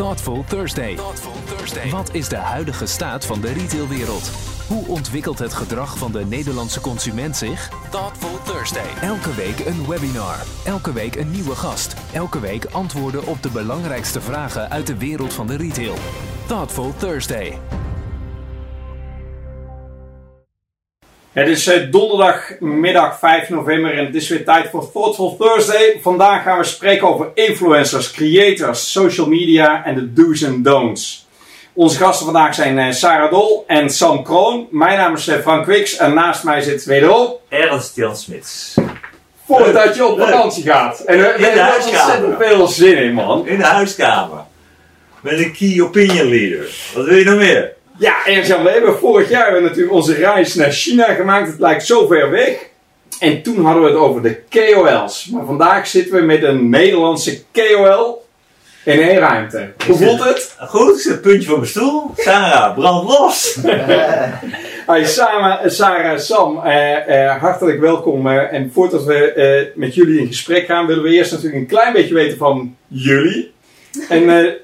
Thoughtful Thursday. Wat is de huidige staat van de retailwereld? Hoe ontwikkelt het gedrag van de Nederlandse consument zich? Thoughtful Thursday. Elke week een webinar. Elke week een nieuwe gast. Elke week antwoorden op de belangrijkste vragen uit de wereld van de retail. Thoughtful Thursday. Het is eh, donderdagmiddag 5 november en het is weer tijd voor Thoughtful Thursday. Vandaag gaan we spreken over influencers, creators, social media en de do's en don'ts. Onze gasten vandaag zijn eh, Sarah Dol en Sam Kroon. Mijn naam is eh, Frank Wiks en naast mij zit wederom Ernst Jan Smits. voordat je op vakantie gaat. En er In de er ontzettend veel zin in, man. In de huiskamer. Met een key opinion leader. Wat wil je nog meer? Ja, Ernst-Jan, we hebben vorig jaar natuurlijk onze reis naar China gemaakt. Het lijkt zo ver weg. En toen hadden we het over de KOL's. Maar vandaag zitten we met een Nederlandse KOL in één ruimte. Hoe voelt het? Goed, zet een puntje voor mijn stoel. Sarah, brand los. Hi, Sarah, Sarah Sam, eh, eh, hartelijk welkom. eh, en voordat we met jullie in gesprek gaan, willen we eerst natuurlijk een klein beetje weten van jullie. En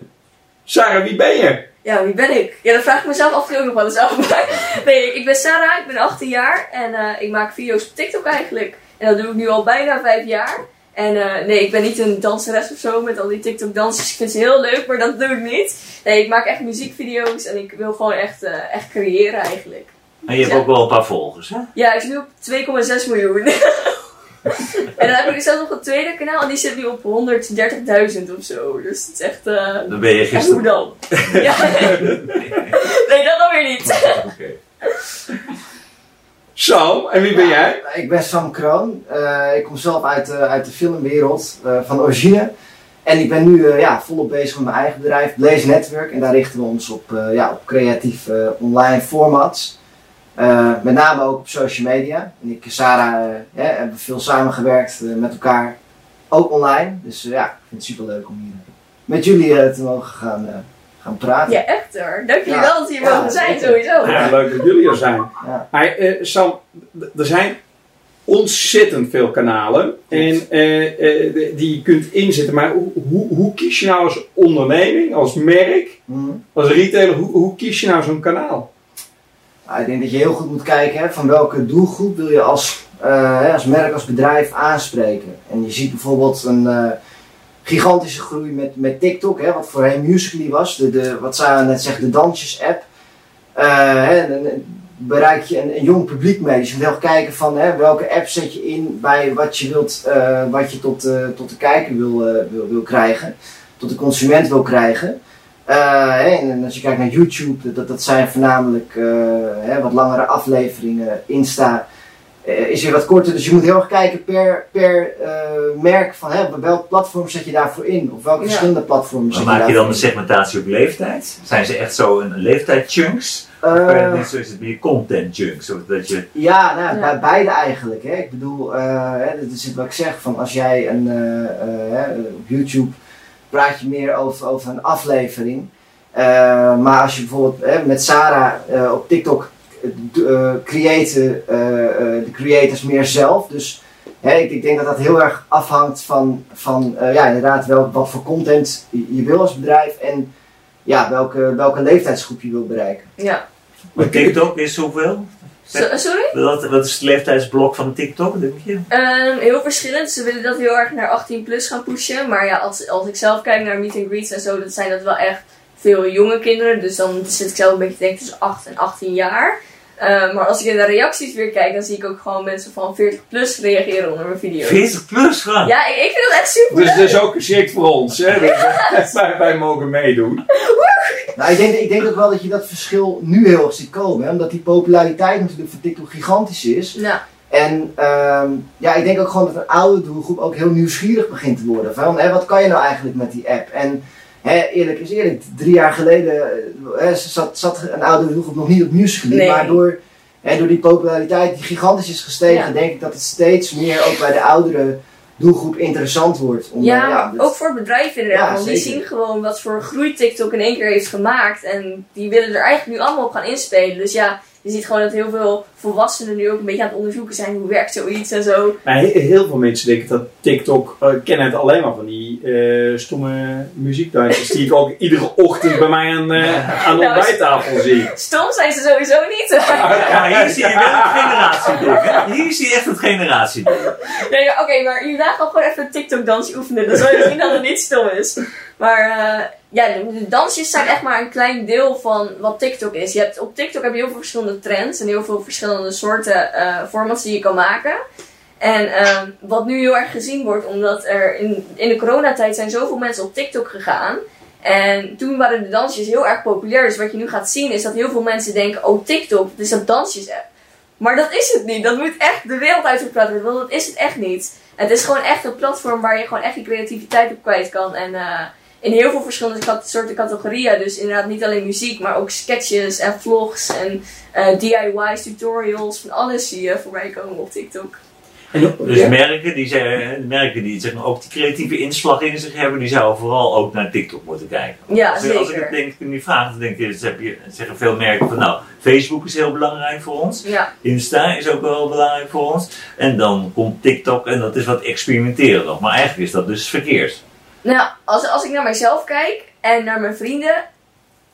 Sarah, wie ben je? Ja, wie ben ik? Ja, dat vraag ik mezelf af en toe ook nog wel eens af. Maar nee, ik ben Sarah, ik ben 18 jaar en eh, ik maak video's op TikTok eigenlijk. En dat doe ik nu al bijna 5 jaar. En eh, nee, ik ben niet een danseres of zo met al die TikTok dansers. Ik vind ze heel leuk, maar dat doe ik niet. Nee, ik maak echt muziekvideo's en ik wil gewoon echt, eh, echt creëren eigenlijk. En je hebt ook wel een paar volgers, hè? Ja, ik zit nu op 2,6 miljoen. en dan heb ik zelfs nog een tweede kanaal en die zit nu op 130.000 of zo. Dus het is echt... eh Dan ben je echt hoe gisteren... dan? ja. nee, dat dan weer niet. Oké. Sam, en wie ben jij? Ik ben Sam Kroon. Eh, ik kom zelf uit, de- uit de filmwereld eh, van origine. En ik ben nu eh, ja, volop bezig met mijn eigen bedrijf, Blaze Network. En daar richten we ons op, eh, ja, op creatieve eh, online formats. Eh, met name ook op social media. En ik en Sarah eh, ja, hebben veel samengewerkt eh, met elkaar, ook online. Dus ja, ik vind het super leuk om hier met jullie eh, te mogen gaan, eh, gaan praten. Ja, echt hoor. Dank jullie Ja. wel dat hier Ja, mogen zijn, sowieso. Ja, leuk dat jullie er zijn. Ja. Maar, eh, Sam, er zijn ontzettend veel kanalen en, eh, eh, die je kunt inzetten. Maar hoe, hoe, hoe kies je nou als onderneming, als merk, Mhm. als retailer, hoe, hoe kies je nou zo'n kanaal? Nou, ik denk dat je heel goed moet kijken hè, van welke doelgroep wil je als, eh, als merk, als bedrijf aanspreken. En je ziet bijvoorbeeld een eh, gigantische groei met, met TikTok, hè, wat voorheen Musical.ly was, de, de, wat Sarah net zegt, de dansjes-app. Dan bereik je een, jong publiek mee. Dus je moet heel kijken van hè, welke app zet je in bij wat je, wilt, wat je tot, tot de kijker wil, wil, wil krijgen, tot de consument wil krijgen. Eh, hè, en als je kijkt naar YouTube, dat, dat zijn voornamelijk eh, hè, wat langere afleveringen. Insta eh, is weer wat korter. Dus je moet heel erg kijken per, per eh, merk van hè, welk platform zet je daarvoor in. Of welke Ja. verschillende platformen Maar zet maak je dan daarvoor de segmentatie op leeftijd? Zijn ze echt zo een leeftijd chunks? in. Of Eh, net zo is het meer content chunks? Zodat je... Ja, nou, Ja. bij beide eigenlijk. Hè. Ik bedoel, eh, hè, dat is het wat ik zeg, van als jij een, hè, op YouTube praat je meer over, over een aflevering. Eh, maar als je bijvoorbeeld hè, met Sarah eh, op TikTok eh, eh, creëren eh, eh, de creators meer zelf. Dus hè, ik, ik denk dat dat heel erg afhangt van, van eh, ja, inderdaad wel, wat voor content je, je wil als bedrijf en ja, welke, welke leeftijdsgroep je wil bereiken. Ja. Maar TikTok is hoeveel? So- sorry? Wat, wat is het leeftijdsblok van TikTok, denk je? Ehm, heel verschillend. Ze willen dat heel erg naar 18 plus gaan pushen. Maar ja, als, als ik zelf kijk naar meet and greets en zo, dan zijn dat wel echt veel jonge kinderen. Dus dan zit ik zelf een beetje te denken tussen 8 en 18 jaar. Ehm, maar als ik in de reacties weer kijk, dan zie ik ook gewoon mensen van 40 plus reageren onder mijn video's. 40 plus gewoon. Ja, ik, ik vind dat echt super Dus het is ook geschikt voor ons, hè? Dus wij, wij mogen meedoen. Nou, ik denk, ik denk ook wel dat je dat verschil nu heel erg ziet komen. Hè? Omdat die populariteit natuurlijk van TikTok gigantisch is. Ja, En ehm, ja, ik denk ook gewoon dat een oude doelgroep ook heel nieuwsgierig begint te worden. Van, hè, wat kan je nou eigenlijk met die app? En hè, eerlijk is eerlijk, drie jaar geleden eh, hè, zat, zat een oude doelgroep nog niet op. Nee. Maar door, hè, door die populariteit die gigantisch is gestegen, Ja. denk ik dat het steeds meer ook bij de oudere doelgroep interessant wordt. Om, ja, eh, dit- ook voor bedrijven inderdaad. Ja, want die zien gewoon wat voor groei TikTok in één keer heeft gemaakt. En die willen er eigenlijk nu allemaal op gaan inspelen. Dus ja, je ziet gewoon dat heel veel volwassenen nu ook een beetje aan het onderzoeken zijn hoe werkt zoiets en zo. Maar he- heel veel mensen denken dat TikTok eh, kennen het alleen maar van die eh, stomme muziekdansjes die ik ook iedere ochtend bij mij aan, eh, aan de Nou, ontbijttafel zie. Stom zijn ze sowieso niet. Ja, hier zie je wel het generatieding. Hier zie je echt het generatieding. Nee, oké, maar je al gewoon even een TikTok-dansje oefenen. Dan zou je zien dat het niet stom is. Maar eh, ja, de, dansjes zijn echt maar een klein deel van wat TikTok is. Je hebt, op TikTok heb je heel veel verschillende trends en heel veel verschillende soorten eh, formats die je kan maken. En ehm, wat nu heel erg gezien wordt, omdat er in, in de coronatijd zijn zoveel mensen op TikTok gegaan. En toen waren de dansjes heel erg populair. Dus wat je nu gaat zien is dat heel veel mensen denken, oh TikTok, het is een dansjes app. Maar dat is het niet. Dat moet echt de wereld uitgepraat worden, want dat is het echt niet. Het is gewoon echt een platform waar je gewoon echt je creativiteit op kwijt kan. En eh, in heel veel verschillende soorten categorieën. Dus inderdaad niet alleen muziek, maar ook sketches en vlogs en eh, DIY's, tutorials. Van alles zie je voorbij komen op TikTok. Dus merken die, zijn, merken die zeg maar, ook die creatieve inslag in zich hebben, die zouden vooral ook naar TikTok moeten kijken. Ja, als, ik- als ik zeker. het denk, in die vraag, dan denk je, dus heb je, zeggen veel merken van nou, Facebook is heel belangrijk voor ons. Ja, Insta is ook wel belangrijk voor ons. En dan komt TikTok en dat is wat experimenteren nog. Maar eigenlijk is dat dus verkeerd. Nou, als, als ik naar mijzelf kijk en naar mijn vrienden.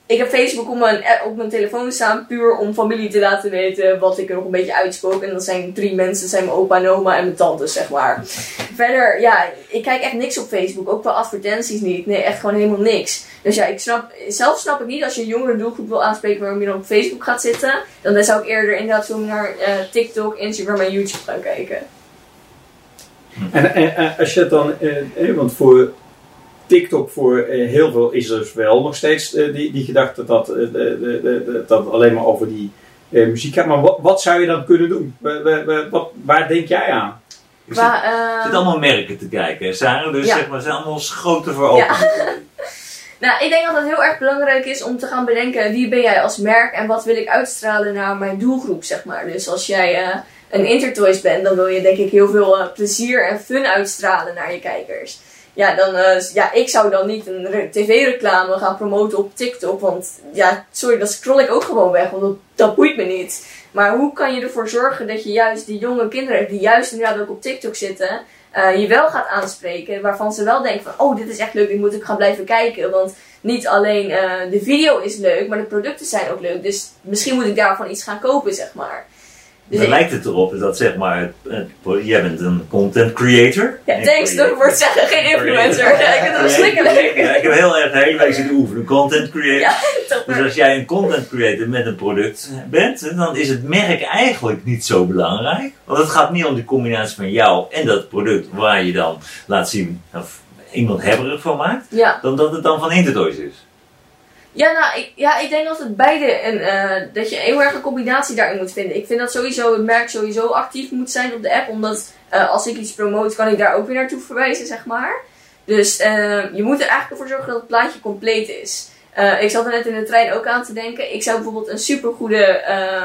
Ik heb Facebook op mijn, eh, op mijn telefoon staan puur om familie te laten weten wat ik er nog een beetje uitspook. En dat zijn drie mensen, dat zijn mijn opa en oma en mijn tante, zeg maar. Verder, ja, ik kijk echt niks op Facebook. Ook qua advertenties niet. Nee, echt gewoon helemaal niks. Dus ja, ik snap, zelf snap ik niet als je een jongere doelgroep wil aanspreken waarom je dan op Facebook gaat zitten. Dan zou ik eerder inderdaad veel naar eh, TikTok, Instagram en YouTube gaan kijken. En, en, en als je het dan, eh, eh, want voor TikTok voor eh, heel veel is er dus wel nog steeds eh, die, die gedachte dat eh, de, de, de, de- dat het alleen maar over die eh, muziek gaat. Maar wat, wat zou je dan kunnen doen? Wa- wa- wa- wat, waar denk jij aan? Ik zit, eh, zit allemaal merken te kijken, Sarah. Dus Ja. zeg maar, ze zijn allemaal schoten voor open. Nou, ik denk dat het heel erg belangrijk is om te gaan bedenken wie ben jij als merk en wat wil ik uitstralen naar mijn doelgroep, zeg maar. Dus als jij eh, een Intertoys bent, dan wil je denk ik heel veel eh, plezier en fun uitstralen naar je kijkers. Ja, dan, eh, ja, ik zou dan niet een re- tv-reclame gaan promoten op TikTok, want ja, sorry, dat scroll ik ook gewoon weg, want dat, boeit me niet. Maar hoe kan je ervoor zorgen dat je juist die jonge kinderen, die juist inderdaad ook op TikTok zitten, eh, je wel gaat aanspreken. Waarvan ze wel denken van, oh, dit is echt leuk, dit moet ik gaan blijven kijken. Want niet alleen eh, de video is leuk, maar de producten zijn ook leuk. Dus misschien moet ik daarvan iets gaan kopen, zeg maar. Dus Dan ik- lijkt het erop dat zeg maar, jij bent een content creator. ja, En thanks, dat wordt zeggen, geen influencer. Ja, ik vind het verschrikkelijk. Ja, ik heb heel erg hele week zitten oefenen, content creator. Ja. Dus als jij een content creator met een product bent, dan is het merk eigenlijk niet zo belangrijk. Want het gaat niet om de combinatie van jou en dat product waar je dan laat zien of iemand hebberig van maakt, Ja. dan dat het dan van Intertoys is. Ja, nou, ik, ja, ik denk dat het beide en eh, dat je heel erg een combinatie daarin moet vinden. Ik vind dat sowieso het merk sowieso actief moet zijn op de app, omdat eh, als ik iets promote, kan ik daar ook weer naartoe verwijzen, zeg maar. Dus eh, je moet er eigenlijk voor zorgen dat het plaatje compleet is. Ik zat er net in de trein ook aan te denken. Ik zou bijvoorbeeld een supergoede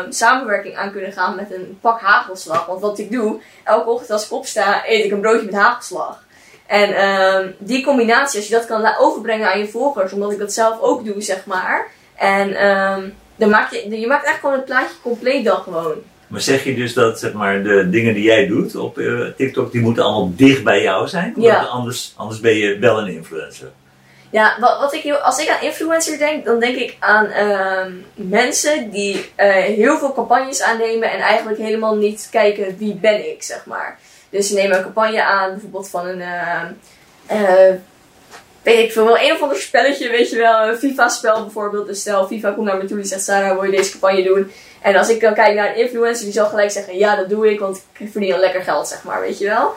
samenwerking aan kunnen gaan met een pak hagelslag. Want wat ik doe, elke ochtend als ik opsta, eet ik een broodje met hagelslag. En ehm, die combinatie, als je dat kan overbrengen aan je volgers, omdat ik dat zelf ook doe, zeg maar. En ehm, dan maak je, je maakt echt gewoon het plaatje compleet dan gewoon. Maar zeg je dus dat zeg maar, de dingen die jij doet op eh, TikTok, die moeten allemaal dicht bij jou zijn? Ja. Want Anders, anders ben je wel een influencer. Ja, wat, wat ik als ik aan influencer denk, dan denk ik aan ehm, mensen die eh, heel veel campagnes aannemen en eigenlijk helemaal niet kijken wie ben ik, zeg maar. Dus ze nemen een campagne aan, bijvoorbeeld van een, eh, weet ik veel, wel een of ander spelletje, weet je wel, een FIFA-spel bijvoorbeeld. Dus stel, FIFA komt naar me toe en zegt, Sarah, wil je deze campagne doen? En als ik dan kijk naar een influencer, die zal gelijk zeggen, ja, dat doe ik, want ik verdien al lekker geld, zeg maar, weet je wel.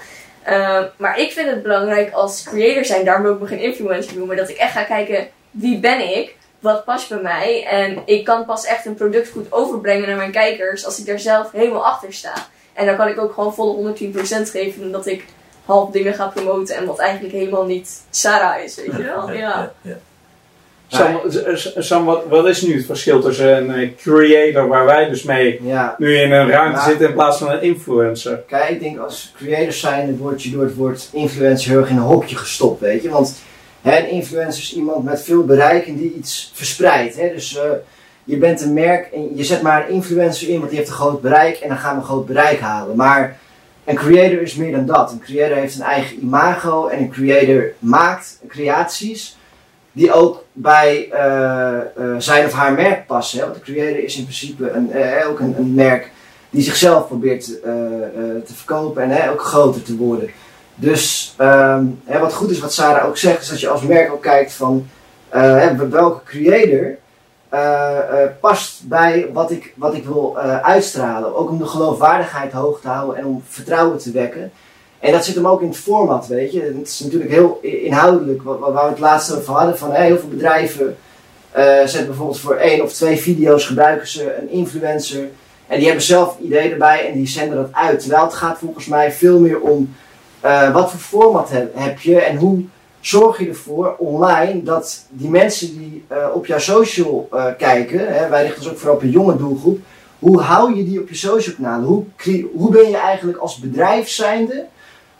Uh, maar ik vind het belangrijk als creator zijn, daarom wil ik me geen influencer noemen, dat ik echt ga kijken wie ben ik, wat past bij mij. En ik kan pas echt een product goed overbrengen naar mijn kijkers als ik daar zelf helemaal achter sta. En dan kan ik ook gewoon volle 110% geven, omdat ik half dingen ga promoten en wat eigenlijk helemaal niet Sarah is, weet je wel. Ja. ja. Sam, Sam wat, wat is nu het verschil tussen een eh, creator waar wij dus mee Ja, nu in een ruimte Ja. zitten in plaats van een influencer? kijk, ik denk als creators zijn, word je door het woord influencer heel erg in een hokje gestopt, weet je. Want hè, een influencer is iemand met veel bereik en die iets verspreidt. Hè? Dus eh, je bent een merk en je zet maar een influencer in, want die heeft een groot bereik en dan gaan we een groot bereik halen. Maar een creator is meer dan dat. Een creator heeft een eigen imago en een creator maakt creaties die ook bij uh, uh, zijn of haar merk passen. Hè? Want de creator is in principe een, uh, ook een, merk die zichzelf probeert te verkopen en ook groter te worden. Dus um, hè, wat goed is wat Sarah ook zegt, is dat je als merk ook kijkt van welke creator past bij wat ik, wat ik wil uitstralen. Ook om de geloofwaardigheid hoog te houden en om vertrouwen te wekken. En dat zit hem ook in het format, weet je. Het is natuurlijk heel inhoudelijk, waar we het laatst over hadden, van heel veel bedrijven uh, zetten bijvoorbeeld voor één of twee video's gebruiken ze een influencer. En die hebben zelf een idee erbij en die zenden dat uit. Terwijl het gaat volgens mij veel meer om wat voor format heb, je en hoe zorg je ervoor online dat die mensen die uh, op jouw social kijken, hè, wij richten ons ook vooral op een jonge doelgroep, hoe hou je die op je social kanalen? Hoe, hoe ben je eigenlijk als bedrijf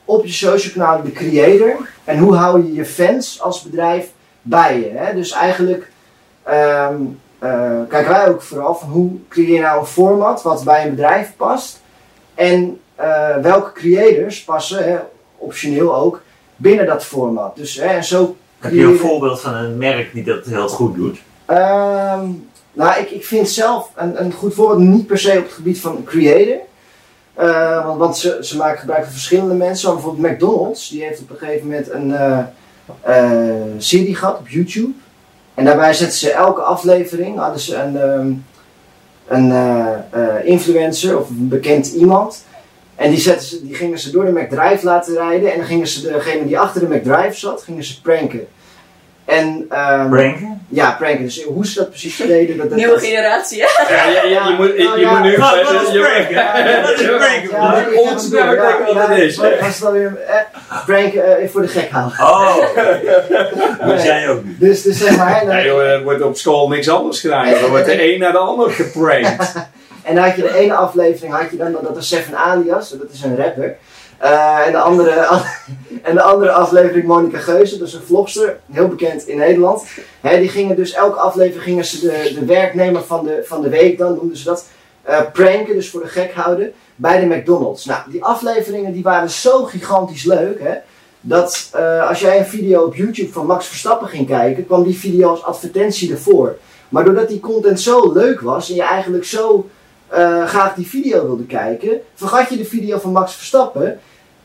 op je social kanalen de creator. En hoe hou je je fans als bedrijf bij je. Hè? Dus eigenlijk um, kijken wij ook vooral van hoe creëer je nou een format wat bij een bedrijf past. En welke creators passen, hè, optioneel ook, binnen dat format. Dus, hè, en zo Heb je een voorbeeld van een merk die dat heel goed doet? Um, nou, ik, ik vind zelf een, een goed voorbeeld niet per se op het gebied van creator. Uh, want, want ze, ze, maken gebruik van verschillende mensen. Zoals bijvoorbeeld McDonald's, die heeft op een gegeven moment een uh, uh, serie gehad op YouTube. En daarbij zetten ze elke aflevering, hadden ze een, um, een influencer of een bekend iemand. En die, zetten ze, die gingen ze door de McDrive laten rijden. En dan gingen ze degene die achter de McDrive zat, gingen ze pranken. En, um, pranken? Ja, pranken. Dus hoe ze dat precies deden. Dat, dat, Nieuwe generatie, hè? Ja, ja, ja, je moet, je, je moet nu... Wat is pranken? Wat is pranken? Ons kijken wat het is. Was dan weer... Eh, pranken uh, voor de gek houden. Oh, dat jij ook niet. Dus, dus zeg maar... Nee joh, er wordt op school niks anders gedaan. Er wordt de een naar de ander geprankt. en dan had je de ene aflevering, had je dan, dat is Seven Alias, dat is een rapper. Uh, en, de andere, en de andere aflevering Monica Geuze, dat is een vlogster, heel bekend in Nederland. He, die gingen dus elke aflevering gingen ze de, de werknemer van de, van de week, dan noemden ze dat, uh, pranken, dus voor de gek houden, bij de McDonald's. Nou, die afleveringen die waren zo gigantisch leuk, hè, dat uh, als jij een video op YouTube van Max Verstappen ging kijken, kwam die video als advertentie ervoor. Maar doordat die content zo leuk was en je eigenlijk zo uh, graag die video wilde kijken, vergat je de video van Max Verstappen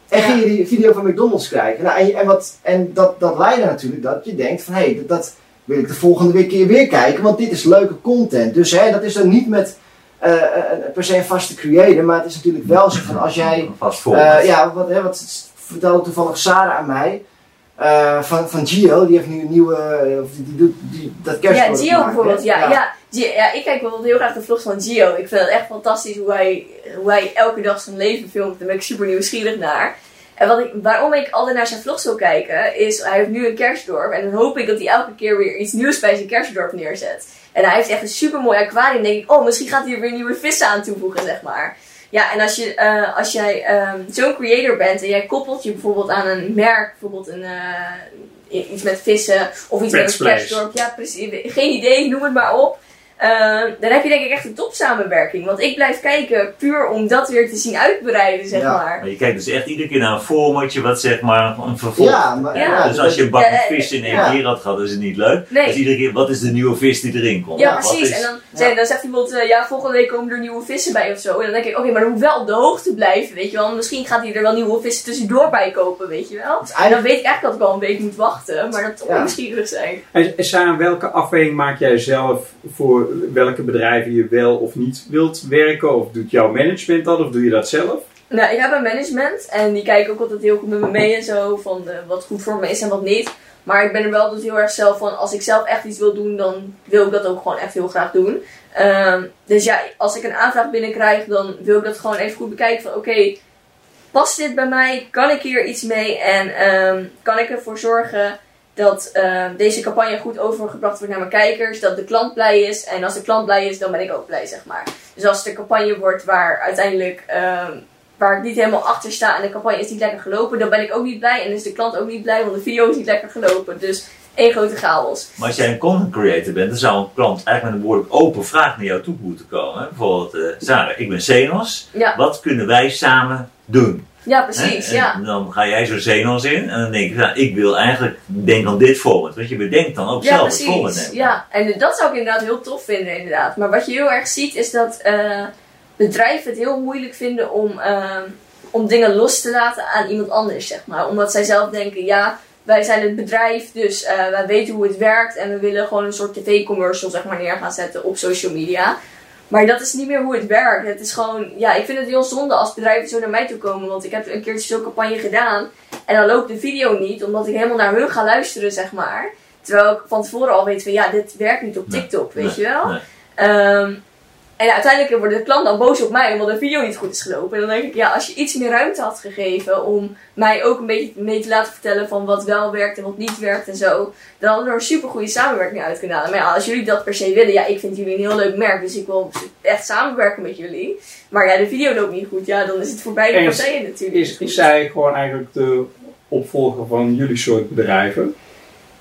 en ging je die video van McDonald's kijken. Nou, en, en, wat, en dat, dat leidde natuurlijk dat je denkt van hé, hey, dat, dat, wil ik de volgende keer weer kijken, want dit is leuke content. Dus hè, dat is dan niet met uh, per se een vaste creator, maar het is natuurlijk wel zo van als jij... Vast uh, ja, wat, hè, wat vertelde toevallig Sarah aan mij. Uh, van, van Gio, die heeft nu een nieuwe, die, doet die, dat kerstbord Ja, Gio bijvoorbeeld, ja, ja. ja. Ja, ik kijk bijvoorbeeld heel graag de vlogs van Gio. Ik vind het echt fantastisch hoe hij, hoe hij elke dag zijn leven filmt. Daar ben ik super nieuwsgierig naar. En wat ik, waarom ik altijd naar zijn vlogs wil kijken, is hij heeft nu een kerstdorp. En dan hoop ik dat hij elke keer weer iets nieuws bij zijn kerstdorp neerzet. En hij heeft echt een super mooi aquarium. denk ik, oh, misschien gaat hij er weer nieuwe vissen aan toevoegen, zeg maar. Ja, en als, je, uh, als jij um, zo'n creator bent en jij koppelt je bijvoorbeeld aan een merk, bijvoorbeeld een, uh, iets met vissen of iets met een kerstdorp. Ja, precies. Geen idee, noem het maar op. Uh, dan heb je denk ik echt een top samenwerking. Want ik blijf kijken puur om dat weer te zien uitbreiden, zeg Ja. maar. Maar je kijkt dus echt iedere keer naar een formatje wat zeg maar een vervolg. Ja, maar, Ja. Dus als je een bak met vis in één ja. keer had gehad, is het niet leuk. Nee. Dus iedere keer, wat is de nieuwe vis die erin komt? Ja, Wat precies. is- En dan, zei- dan zegt iemand, eh, ja, volgende week komen er nieuwe vissen bij of zo. En dan denk ik, oké, maar dan moet wel op de hoogte blijven, weet je wel. Misschien gaat hij er wel nieuwe vissen tussendoor bij kopen, weet je wel. En dan weet ik eigenlijk dat ik al een week moet wachten, maar dat toch Ja. nieuwsgierig zijn. En Sarah, welke afweging maak jij zelf voor welke bedrijven je wel of niet wilt werken? Of doet jouw management dat of doe je dat zelf? Nou, ik heb een management en die kijken ook altijd heel goed met me mee en zo, van eh, wat goed voor me is en wat niet. Maar ik ben er wel dus heel erg zelf van, als ik zelf echt iets wil doen, dan wil ik dat ook gewoon echt heel graag doen. Ehm, dus ja, als ik een aanvraag binnenkrijg, dan wil ik dat gewoon even goed bekijken van, oké, past dit bij mij? Kan ik hier iets mee? En ehm, kan ik ervoor zorgen dat ehm, deze campagne goed overgebracht wordt naar mijn kijkers, dat de klant blij is. En als de klant blij is, dan ben ik ook blij, zeg maar. Dus als het een campagne wordt waar uiteindelijk ehm, waar ik niet helemaal achter sta en de campagne is niet lekker gelopen, dan ben ik ook niet blij en is de klant ook niet blij, want de video is niet lekker gelopen. Dus één grote chaos. Maar als jij een content creator bent, dan zou een klant eigenlijk met een behoorlijk open vraag naar jou toe moeten komen. Bijvoorbeeld, uh, Sarah, ik ben Zenos. Ja. Wat kunnen wij samen doen? Ja, precies. Hè? Ja. En dan ga jij zo Zenos in en dan denk je, nou, ik wil eigenlijk, denk aan dit format. Want je bedenkt dan ook Ja, zelf het format. precies. nemen. Ja, en dat zou ik inderdaad heel tof vinden, inderdaad. Maar wat je heel erg ziet is dat eh, bedrijven het heel moeilijk vinden om, eh, om dingen los te laten aan iemand anders, zeg maar. Omdat zij zelf denken, ja, wij zijn het bedrijf, dus eh, wij weten hoe het werkt en we willen gewoon een soort tv-commercial, zeg maar, neer gaan zetten op social media. Maar dat is niet meer hoe het werkt. Het is gewoon, ja, ik vind het heel zonde als bedrijven zo naar mij toe komen. Want ik heb een keertje zo'n campagne gedaan. En dan loopt de video niet, omdat ik helemaal naar hun ga luisteren, zeg maar. Terwijl ik van tevoren al weet van, ja, dit werkt niet op Nee, TikTok, weet nee, je wel. nee. Ehm, en uiteindelijk wordt de klant dan boos op mij omdat de video niet goed is gelopen. En dan denk ik, ja, als je iets meer ruimte had gegeven om mij ook een beetje mee te laten vertellen van wat wel werkt en wat niet werkt en zo, dan hadden we er een super goede samenwerking uit kunnen halen. Maar ja, als jullie dat per se willen, ja, ik vind jullie een heel leuk merk, dus ik wil echt samenwerken met jullie. Maar ja, de video loopt niet goed, ja, dan is het voor beide partijen natuurlijk. Is, is zij gewoon eigenlijk de opvolger van jullie soort bedrijven?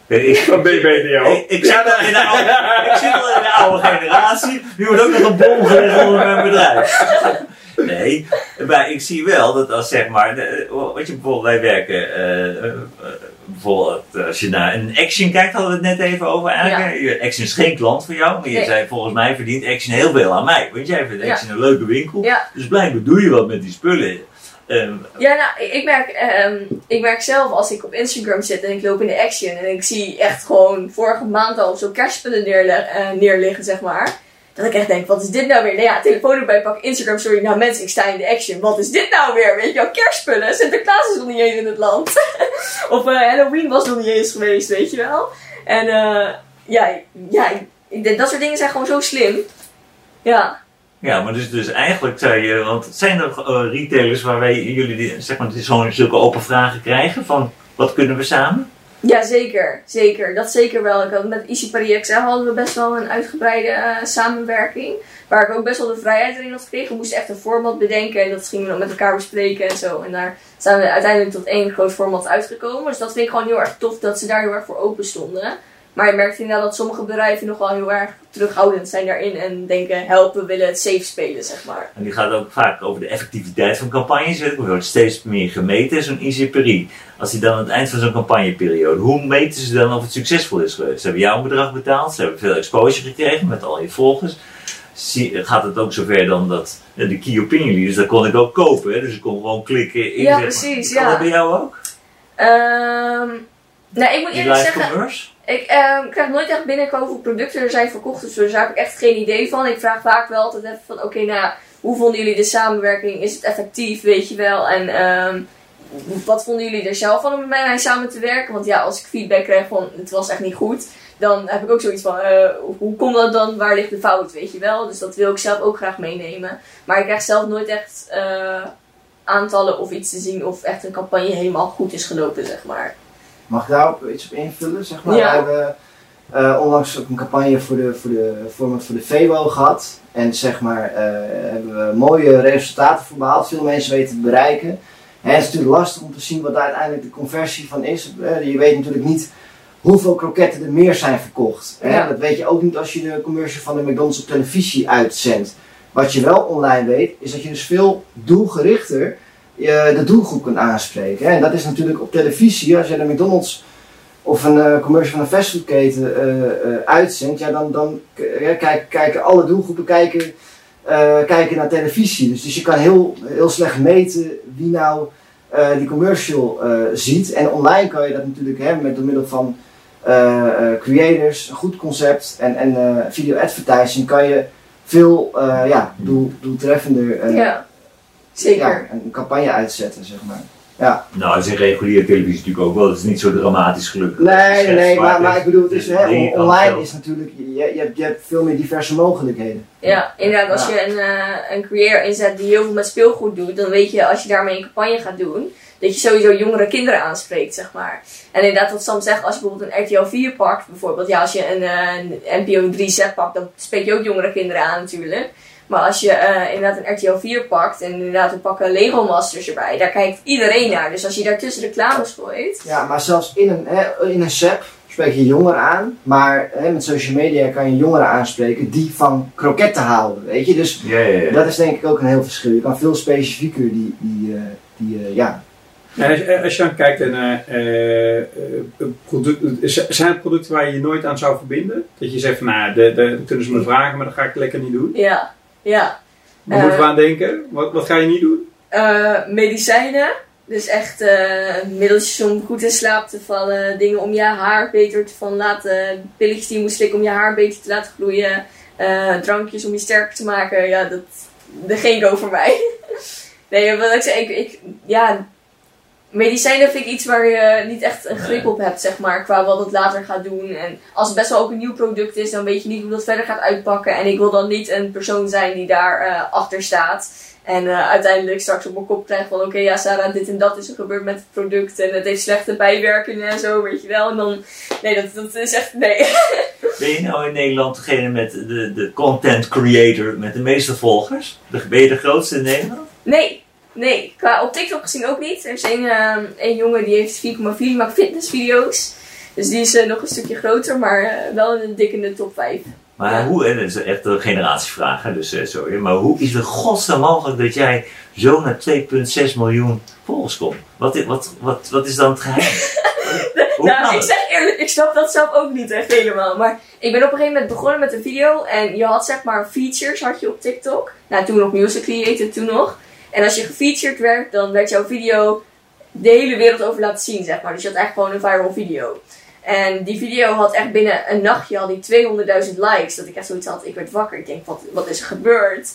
Ik, Van BBDO? ik, ik, zit wel in de oude, ik zit wel in de oude generatie. Nu wordt ook nog een bom gelegd onder mijn bedrijf. Nee, maar ik zie wel dat als zeg maar, de- wat je bijvoorbeeld, wij werken, eh, eh, eh, bijvoorbeeld als je naar een Action kijkt, hadden we het net even over eigenlijk. Action is geen klant van jou, maar je Nee. zei volgens mij verdient Action heel veel aan mij. Want jij vindt Ja. Action een leuke winkel, Ja. dus blijkbaar doe je wat met die spullen. Ehm, Ja, nou, ik- merk, ehm, ik merk zelf als ik op Instagram zit en ik loop in de action en ik zie echt gewoon vorige maand al zo kerstspullen eh, neerliggen, zeg maar. Dat ik echt denk, wat is dit nou weer? Nou ja, telefoon erbij pak, Instagram story. Nou mensen, ik sta in de action. Wat is dit nou weer? Weet je wel, kerstspullen. Sinterklaas is nog niet eens in het land. of eh, Halloween was nog niet eens geweest, weet je wel. En eh, ja, ja dat soort dingen zijn gewoon zo slim. Ja. Ja, maar dus, dus eigenlijk zou je, want zijn er eh, retailers waar wij jullie die, zeg maar, die zo'n zulke open vragen krijgen van wat kunnen we samen? Ja, zeker. Zeker. Dat zeker wel. Ik had met Easy Paris hadden we best wel een uitgebreide eh, samenwerking. Waar ik ook best wel de vrijheid erin had gekregen. We moesten echt een format bedenken en dat gingen we dan met elkaar bespreken en zo. En daar zijn we uiteindelijk tot één groot format uitgekomen. Dus dat vind ik gewoon heel erg tof dat ze daar heel erg voor open stonden. Maar je merkt inderdaad dat sommige bedrijven nog wel heel erg terughoudend zijn daarin. En denken, help, we willen het safe spelen, zeg maar. En die gaat ook vaak over de effectiviteit van campagnes. Er wordt steeds meer gemeten, zo'n ICPRI. Als die dan aan het eind van zo'n campagneperiode, hoe meten ze dan of het succesvol is geweest? Ze hebben jou een bedrag betaald, ze hebben veel exposure gekregen met al je volgers. Zie- gaat het ook zover dan dat eh, de key opinion leaders, dat kon ik ook kopen. Hè? Dus ik kon gewoon klikken in. Ja, zeg maar. precies, Kan ja. dat bij jou ook? Ehm nou, ik moet eerlijk zeggen... commerce? Ik ehm, krijg nooit echt binnen hoeveel producten er zijn verkocht. Dus daar heb ik echt geen idee van. Ik vraag vaak wel altijd van, oké, nou, hoe vonden jullie de samenwerking? Is het effectief, weet je wel? En ehm, wat vonden jullie er zelf van om met mij samen te werken? Want ja, als ik feedback krijg van, het was echt niet goed. Dan heb ik ook zoiets van, eh, hoe komt dat dan? Waar ligt de fout, weet je wel? Dus dat wil ik zelf ook graag meenemen. Maar ik krijg zelf nooit echt eh, aantallen of iets te zien of echt een campagne helemaal goed is gelopen, zeg maar. Mag ik daarop iets op invullen? Zeg maar? Ja. We hebben eh, onlangs ook een campagne voor de, voor de format voor de Febo gehad. En zeg maar, eh, hebben we mooie resultaten voor behaald. Veel mensen weten te bereiken. En het is natuurlijk lastig om te zien wat daar uiteindelijk de conversie van is. Eh, je weet natuurlijk niet hoeveel kroketten er meer zijn verkocht. Hè? Ja. Dat weet je ook niet als je de commercial van de McDonald's op televisie uitzendt. Wat je wel online weet, is dat je dus veel doelgerichter je de doelgroep kunt aanspreken. En dat is natuurlijk op televisie, als je de McDonald's of een eh, commercial van een fastfoodketen eh, eh, uitzendt, ja, dan, dan ja, kijk, kijken alle doelgroepen kijken, eh, kijken naar televisie. Dus, dus je kan heel, heel slecht meten wie nou eh, die commercial eh, ziet. En online kan je dat natuurlijk hè, met door middel van eh, eh, creators, een goed concept en, en eh, video advertising kan je veel eh, ja, doel, doeltreffender eh, zeker. ja, een campagne uitzetten, zeg maar. Ja. Nou, dat is in reguliere televisie natuurlijk ook wel. Het is niet zo dramatisch gelukkig. Nee, nee, nee, maar, maar ik bedoel, het is, hè, online is natuurlijk, je, je, hebt, je hebt veel meer diverse mogelijkheden. Ja, inderdaad, als Ja. je een, eh, een creator inzet die heel veel met speelgoed doet, dan weet je als je daarmee een campagne gaat doen, dat je sowieso jongere kinderen aanspreekt, zeg maar. En inderdaad, wat Sam zegt, als je bijvoorbeeld een RTL 4 pakt, bijvoorbeeld, ja, als je een, eh, een NPO 3 set pakt, dan spreek je ook jongere kinderen aan natuurlijk. Maar als je eh, inderdaad een RTL 4 pakt en inderdaad we pakken Lego Masters erbij, daar kijkt iedereen naar. Dus als je daartussen reclames gooit, Ja, maar zelfs in een, hè, in een SEP, spreek je jongeren aan. Maar hè, met social media kan je jongeren aanspreken die van kroketten houden, weet je. Dus Ja, ja, ja. dat is denk ik ook een heel verschil. Je kan veel specifieker die, die, eh, die eh, ja, En als, je- als je dan kijkt naar eh, eh, product, z- zijn het producten waar je je nooit aan zou verbinden? Dat je zegt van nou, de, de, dat kunnen ze me vragen, maar dat ga ik lekker niet doen. Ja, ja. Waar moeten we Eh, aan denken? Wat, wat ga je niet doen? Eh, medicijnen. Dus echt eh, middeltjes om goed in slaap te vallen. Dingen om je haar beter te van laten. Pilletjes die je moet slikken om je haar beter te laten groeien. drankjes om je sterker te maken. Ja, dat, dat geen go voor mij. nee, wat ik zei, ik, ik, ja, medicijnen vind ik iets waar je niet echt een grip op hebt, zeg maar. Qua wat het later gaat doen. En als het best wel ook een nieuw product is, dan weet je niet hoe dat verder gaat uitpakken. En ik wil dan niet een persoon zijn die daar eh, achter staat. En eh, uiteindelijk straks op mijn kop krijg van oké, ja Sarah, dit en dat is er gebeurd met het product en het heeft slechte bijwerkingen en zo, weet je wel. En dan, nee, dat, dat is echt, nee. Ben je nou in Nederland degene met de, de content creator met de meeste volgers? De- Ben je de grootste in Nederland? Nee, nee. Qua op TikTok gezien ook niet. Er is één, eh, één jongen die heeft 4,4, die maakt fitnessvideo's. Dus die is eh, nog een stukje groter, maar eh, wel een in de top 5. Maar Ja. hoe, en dat is echt een generatievraag, hè, dus eh, sorry, maar hoe is het godsnaam mogelijk dat jij zo naar 2,6 miljoen volgers komt? Wat, wat, wat, wat is dan het geheim? nou, ik zeg eerlijk, ik snap dat zelf ook niet echt helemaal. Maar ik ben op een gegeven moment begonnen met een video. En je had zeg maar features had je op TikTok. Nou, toen nog music creator, toen nog. En als je gefeatured werd, dan werd jouw video de hele wereld over laten zien, zeg maar. Dus je had echt gewoon een viral video. En die video had echt binnen een nachtje al die 200.000 likes. Dat ik echt zoiets had, ik werd wakker. Ik denk, wat, wat is er gebeurd?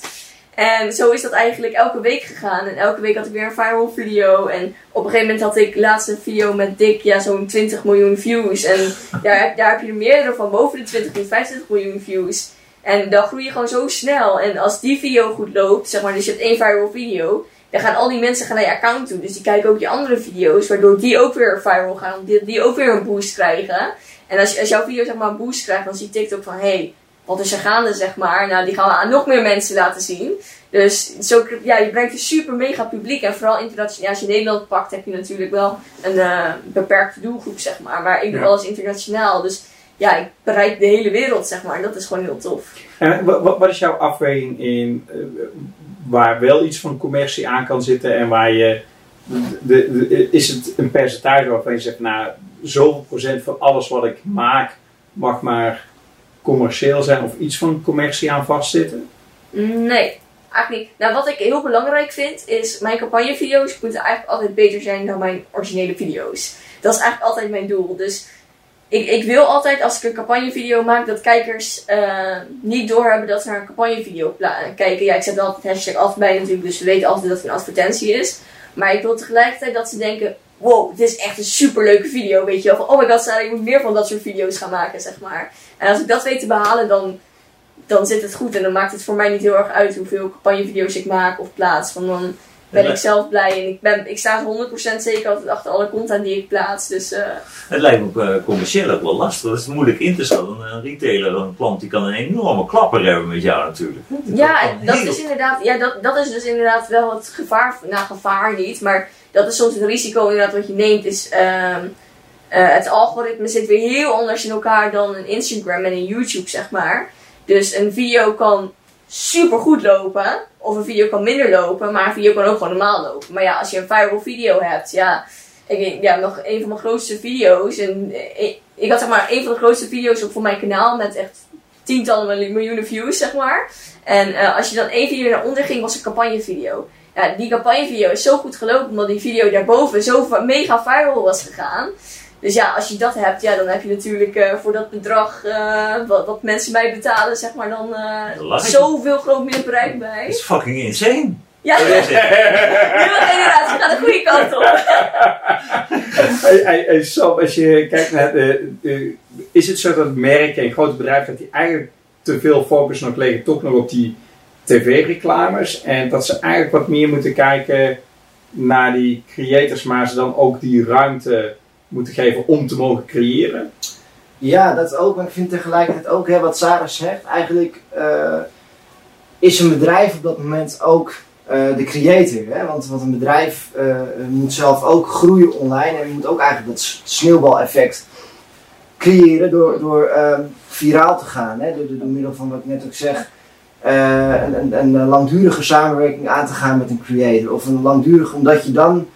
En zo is dat eigenlijk elke week gegaan. En elke week had ik weer een viral video. En op een gegeven moment had ik laatst een video met Dick, ja, zo'n 20 miljoen views. En daar, daar heb je er meerdere van, boven de 20 tot 25 miljoen views. En dan groei je gewoon zo snel. En als die video goed loopt, zeg maar, dus je hebt één viral video, dan gaan al die mensen gaan naar je account toe. Dus die kijken ook je andere video's, waardoor die ook weer viral gaan, die, die ook weer een boost krijgen. En als, als jouw video zeg maar een boost krijgt, dan ziet TikTok van, hé, hey, wat is er gaande, zeg maar. Nou, die gaan we aan nog meer mensen laten zien. Dus zo, ja, je brengt een super mega publiek. En vooral internationaal, als je Nederland pakt, heb je natuurlijk wel een eh, beperkte doelgroep, zeg maar. Maar ik doe Ja. alles internationaal. Dus ja, ik bereik de hele wereld, zeg maar. En dat is gewoon heel tof. En wa- wa- wat is jouw afweging in eh, waar wel iets van commercie aan kan zitten en waar je. De, de- is het een percentage waarvan je zegt, nou, zoveel procent van alles wat ik maak mag maar commercieel zijn of iets van commercie aan vastzitten? Nee, eigenlijk niet. Nou, wat ik heel belangrijk vind, is mijn campagnevideo's moeten eigenlijk altijd beter zijn dan mijn originele video's. Dat is eigenlijk altijd mijn doel. Dus ik, ik wil altijd, als ik een campagnevideo maak, dat kijkers eh, niet doorhebben dat ze naar een campagnevideo kijken. Ja, ik zet er altijd hashtag af bij natuurlijk, dus ze weten altijd dat het een advertentie is. Maar ik wil tegelijkertijd dat ze denken, wow, dit is echt een superleuke video, weet je wel. Oh my god, Sarah, je moet meer van dat soort video's gaan maken, zeg maar. En als ik dat weet te behalen, dan dan zit het goed. En dan maakt het voor mij niet heel erg uit hoeveel campagnevideo's ik maak of plaats. Want dan ben ik zelf blij. En ik, ben, ik sta 100% zeker altijd achter alle content die ik plaats. Dus eh, Het lijkt me eh, commercieel ook wel lastig. Het is moeilijk in te schatten. Een retailer, een klant, die kan een enorme klapper hebben met jou natuurlijk. ja, dat heel- is inderdaad, ja dat, dat is dus inderdaad wel het gevaar. Nou, gevaar niet. Maar dat is soms het risico inderdaad wat je neemt. Is, ehm, eh, het algoritme zit weer heel anders in elkaar dan een Instagram en een YouTube, zeg maar. Dus een video kan super goed lopen. Of een video kan minder lopen. Maar een video kan ook gewoon normaal lopen. Maar ja, als je een viral video hebt, ja. Ik, ja, nog een van mijn grootste video's. En eh, ik, had zeg maar een van de grootste video's op voor mijn kanaal. Met echt tientallen mil- miljoenen views, zeg maar. En eh, als je dan één video naar onder ging, was een campagnevideo. Ja, die campagnevideo is zo goed gelopen. Omdat die video daarboven zo mega viral was gegaan. Dus ja, als je dat hebt, ja, dan heb je natuurlijk eh, voor dat bedrag eh, wat, wat mensen mij betalen, zeg maar, dan eh, Like. zoveel groot meer bereik Dat bij. is fucking insane. Ja, de nieuwe generatie gaat de goede kant op. Hey, hey, hey, Sam, als je kijkt naar de, de- is het zo dat merken en grote bedrijven dat die eigenlijk te veel focus nog leggen toch nog op die tv-reclames en dat ze eigenlijk wat meer moeten kijken naar die creators, maar ze dan ook die ruimte moeten geven om te mogen creëren? Ja, dat ook. Maar ik vind tegelijkertijd ook hè, wat Sarah zegt. Eigenlijk eh, is een bedrijf op dat moment ook eh, de creator. Hè? Want, want een bedrijf eh, moet zelf ook groeien online. En moet ook eigenlijk dat sneeuwbaleffect creëren door, door ehm, viraal te gaan. Hè? Door, door, middel van wat ik net ook zeg, een, een, een langdurige samenwerking aan te gaan met een creator. Of een langdurige, omdat je dan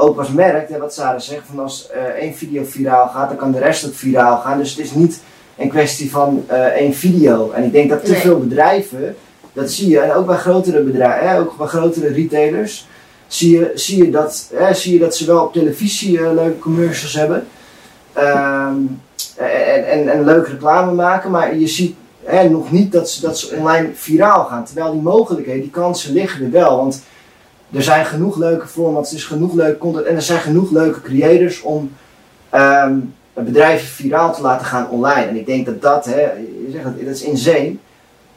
ook als merk, hè, wat Sarah zegt, van als uh, één video viraal gaat, dan kan de rest ook viraal gaan. Dus het is niet een kwestie van uh, één video. En ik denk dat te veel bedrijven, dat zie je, en ook bij grotere bedrijven, hè, ook bij grotere retailers, zie je, zie je, dat, hè, zie je dat ze wel op televisie uh, leuke commercials hebben. Um, en, en, en leuke reclame maken, maar je ziet hè, nog niet dat ze, dat ze online viraal gaan. Terwijl die mogelijkheden, die kansen liggen er wel. Want er zijn genoeg leuke formats, er is genoeg leuke content en er zijn genoeg leuke creators om um, bedrijven viraal te laten gaan online. En ik denk dat dat, hè, je zegt dat, dat is insane.